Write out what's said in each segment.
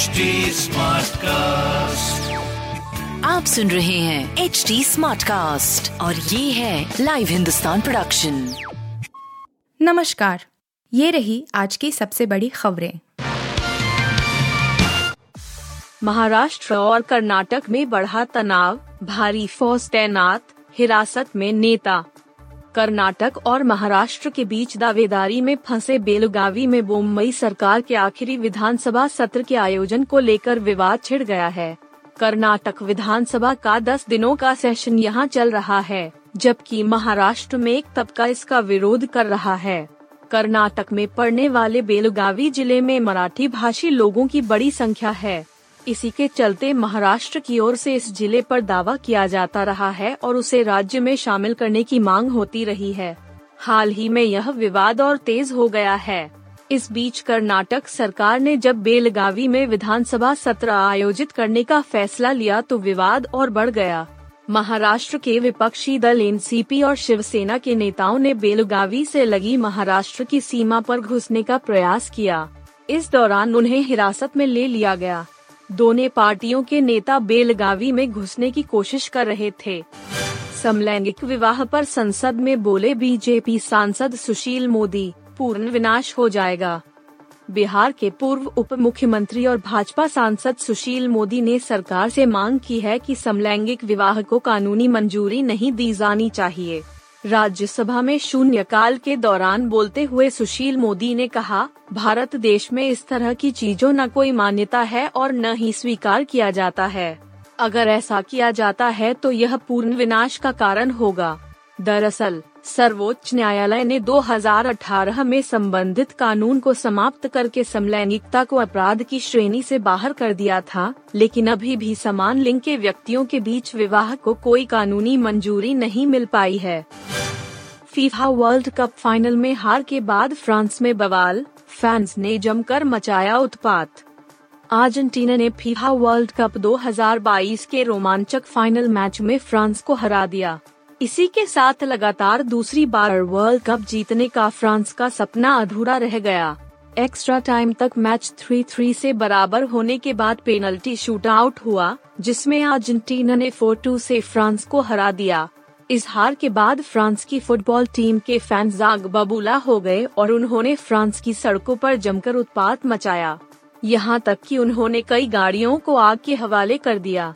HD cast आप सुन रहे हैं एच डी स्मार्ट कास्ट और ये है लाइव हिंदुस्तान प्रोडक्शन नमस्कार ये रही आज की सबसे बड़ी खबरें। महाराष्ट्र और कर्नाटक में बढ़ा तनाव भारी फौज तैनात हिरासत में नेता कर्नाटक और महाराष्ट्र के बीच दावेदारी में फंसे बेलगावी में मुंबई सरकार के आखिरी विधानसभा सत्र के आयोजन को लेकर विवाद छिड़ गया है। कर्नाटक विधानसभा का 10 दिनों का सेशन यहाँ चल रहा है, जबकि महाराष्ट्र में एक तबका इसका विरोध कर रहा है। कर्नाटक में पड़ने वाले बेलगावी ज़िले में मराठी भाषी लोगों की बड़ी संख्या है। इसी के चलते महाराष्ट्र की ओर से इस ज़िले पर दावा किया जाता रहा है और उसे राज्य में शामिल करने की मांग होती रही है। हाल ही में यह विवाद और तेज हो गया है। इस बीच कर्नाटक सरकार ने जब बेलगावी में विधानसभा सत्र आयोजित करने का फैसला लिया तो विवाद और बढ़ गया। महाराष्ट्र के विपक्षी दल एनसीपी और शिवसेना के नेताओं ने बेलगावी से लगी महाराष्ट्र की सीमा पर घुसने का प्रयास किया। इस दौरान उन्हें हिरासत में ले लिया गया। दोनों पार्टियों के नेता बेलगावी में घुसने की कोशिश कर रहे थे। समलैंगिक विवाह पर संसद में बोले बीजेपी सांसद सुशील मोदी, पूर्ण विनाश हो जाएगा। बिहार के पूर्व उप मुख्यमंत्री और भाजपा सांसद सुशील मोदी ने सरकार से मांग की है कि समलैंगिक विवाह को कानूनी मंजूरी नहीं दी जानी चाहिए। राज्यसभा में शून्यकाल के दौरान बोलते हुए सुशील मोदी ने कहा, भारत देश में इस तरह की चीज़ों न कोई मान्यता है और न ही स्वीकार किया जाता है। अगर ऐसा किया जाता है तो यह पूर्ण विनाश का कारण होगा। दरअसल, सर्वोच्च न्यायालय ने 2018 में संबंधित कानून को समाप्त करके समलैंगिकता को अपराध की श्रेणी से बाहर कर दिया था, लेकिन अभी भी समान लिंग के व्यक्तियों के बीच विवाह को कोई कानूनी मंजूरी नहीं मिल पाई है। फीफा वर्ल्ड कप फाइनल में हार के बाद फ्रांस में बवाल, फैंस ने जमकर मचाया उत्पात। अर्जेंटीना ने फीफा वर्ल्ड कप 2022 के रोमांचक फाइनल मैच में फ्रांस को हरा दिया। इसी के साथ लगातार दूसरी बार वर्ल्ड कप जीतने का फ्रांस का सपना अधूरा रह गया। एक्स्ट्रा टाइम तक मैच थ्री थ्री से बराबर होने के बाद पेनल्टी शूट आउट हुआ, जिसमें अर्जेंटीना ने फोर टू से फ्रांस को हरा दिया। इस हार के बाद फ्रांस की फुटबॉल टीम के फैंस जाग बबूला हो गए और उन्होंने फ्रांस की सड़कों पर जमकर उत्पात मचाया। यहाँ तक कि उन्होंने कई गाड़ियों को आग के हवाले कर दिया।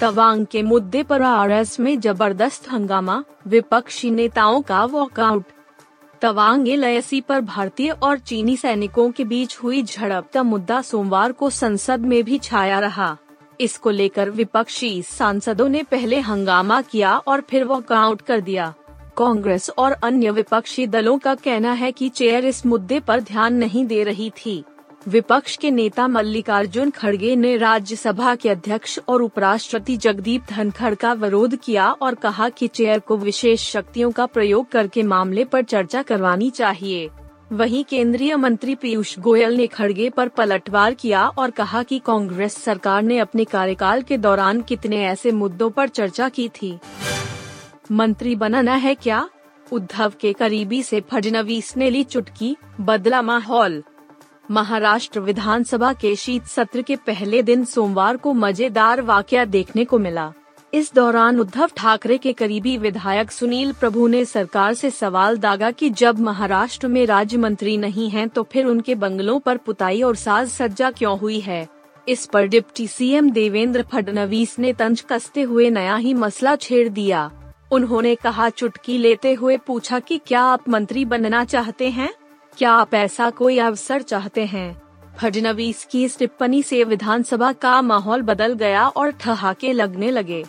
तवांग के मुद्दे पर आरएस में ज़बरदस्त हंगामा, विपक्षी नेताओं का वॉकआउट तवांग एलएसी पर भारतीय और चीनी सैनिकों के बीच हुई झड़प का मुद्दा सोमवार को संसद में भी छाया रहा। इसको लेकर विपक्षी सांसदों ने पहले हंगामा किया और फिर वॉकआउट कर दिया। कांग्रेस और अन्य विपक्षी दलों का कहना है कि चेयर इस मुद्दे पर ध्यान नहीं दे रही थी। विपक्ष के नेता मल्लिकार्जुन खड़गे ने राज्यसभा के अध्यक्ष और उपराष्ट्रपति जगदीप धनखड़ का विरोध किया और कहा कि चेयर को विशेष शक्तियों का प्रयोग करके मामले पर चर्चा करवानी चाहिए। वहीं केंद्रीय मंत्री पीयूष गोयल ने खड़गे पर पलटवार किया और कहा कि कांग्रेस सरकार ने अपने कार्यकाल के दौरान कितने ऐसे मुद्दों पर चर्चा की थी। मंत्री बनाना है क्या? उद्धव के करीबी से फडनवीस ने ली चुटकी, बदला माहौल। महाराष्ट्र विधानसभा के शीत सत्र के पहले दिन सोमवार को मज़ेदार वाकया देखने को मिला। इस दौरान उद्धव ठाकरे के करीबी विधायक सुनील प्रभु ने सरकार से सवाल दागा कि जब महाराष्ट्र में राज्य मंत्री नहीं हैं तो फिर उनके बंगलों पर पुताई और साज सज्जा क्यों हुई है? इस पर डिप्टी सीएम देवेंद्र फडणवीस ने तंज कसते हुए नया ही मसला छेड़ दिया। उन्होंने कहा, चुटकी लेते हुए पूछा कि क्या आप मंत्री बनना चाहते हैं? क्या आप ऐसा कोई अवसर चाहते हैं? फडनवीस की इस टिप्पणी से विधानसभा का माहौल बदल गया और ठहाके लगने लगे।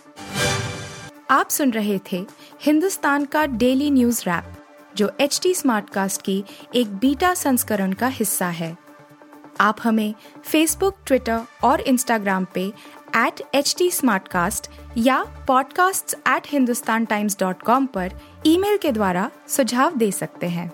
आप सुन रहे थे हिंदुस्तान का डेली न्यूज़ रैप, जो एच टी स्मार्ट कास्ट की एक बीटा संस्करण का हिस्सा है। आप हमें फेसबुक ट्विटर और इंस्टाग्राम पे एट एच टी या podcasts@hindustantimes.com पर ईमेल के द्वारा सुझाव दे सकते हैं।